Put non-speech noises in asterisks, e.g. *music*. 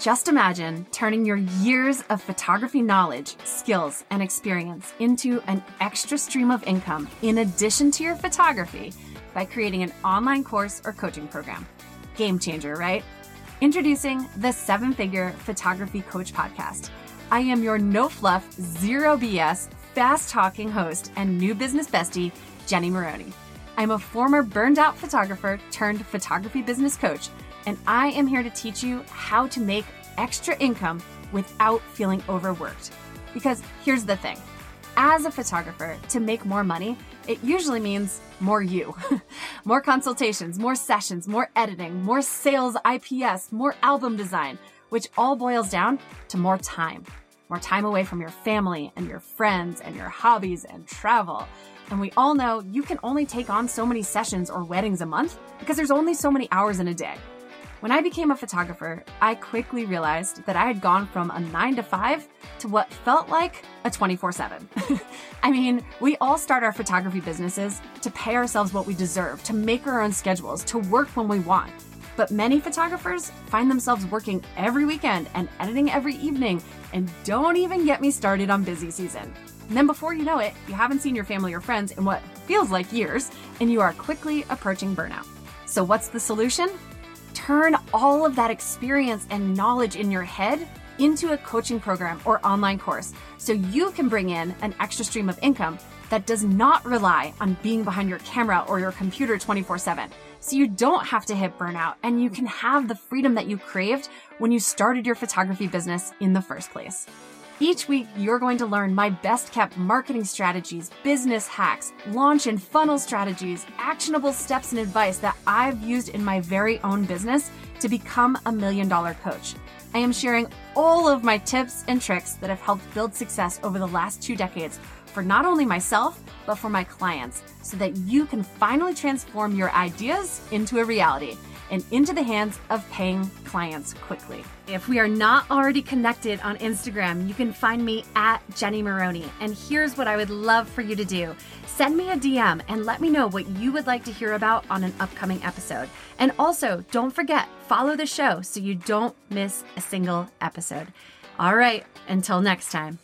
Just imagine turning your years of photography knowledge, skills, and experience into an extra stream of income in addition to your photography by creating an online course or coaching program. Game changer, right? Introducing the Seven Figure Photography Coach Podcast. I am your no fluff, zero BS, fast talking host and new business bestie, Jenni Maroney. I'm a former burned out photographer turned photography business coach and I am here to teach you how to make extra income without feeling overworked. Because here's the thing as a photographer, to make more money, it usually means more you. *laughs* more consultations, more sessions, more editing, more sales IPS, more album design, which all boils down to more time. More time away from your family and your friends and your hobbies and travel. And we all know you can only take on so many sessions or weddings a month because there's only so many hours in a day. When I became a photographer, I quickly realized that I had gone from a 9 to 5 to what felt like a 24 7. *laughs* I mean, we all start our photography businesses to pay ourselves what we deserve, to make our own schedules, to work when we want. But many photographers find themselves working every weekend and editing every evening, and don't even get me started on busy season. And then before you know it, you haven't seen your family or friends in what feels like years, and you are quickly approaching burnout. So, what's the solution? Turn all of that experience and knowledge in your head into a coaching program or online course so you can bring in an extra stream of income that does not rely on being behind your camera or your computer 24 7. So you don't have to hit burnout and you can have the freedom that you craved when you started your photography business in the first place. Each week, you're going to learn my best kept marketing strategies, business hacks, launch and funnel strategies, actionable steps and advice that I've used in my very own business to become a million dollar coach. I am sharing all of my tips and tricks that have helped build success over the last two decades for not only myself, but for my clients so that you can finally transform your ideas into a reality and into the hands of paying clients quickly. If we are not already connected on Instagram, you can find me at Jenni Maroney. And here's what I would love for you to do send me a DM and let me know what you would like to hear about on an upcoming episode. And also, don't forget, follow the show so you don't miss a single episode. All right, until next time.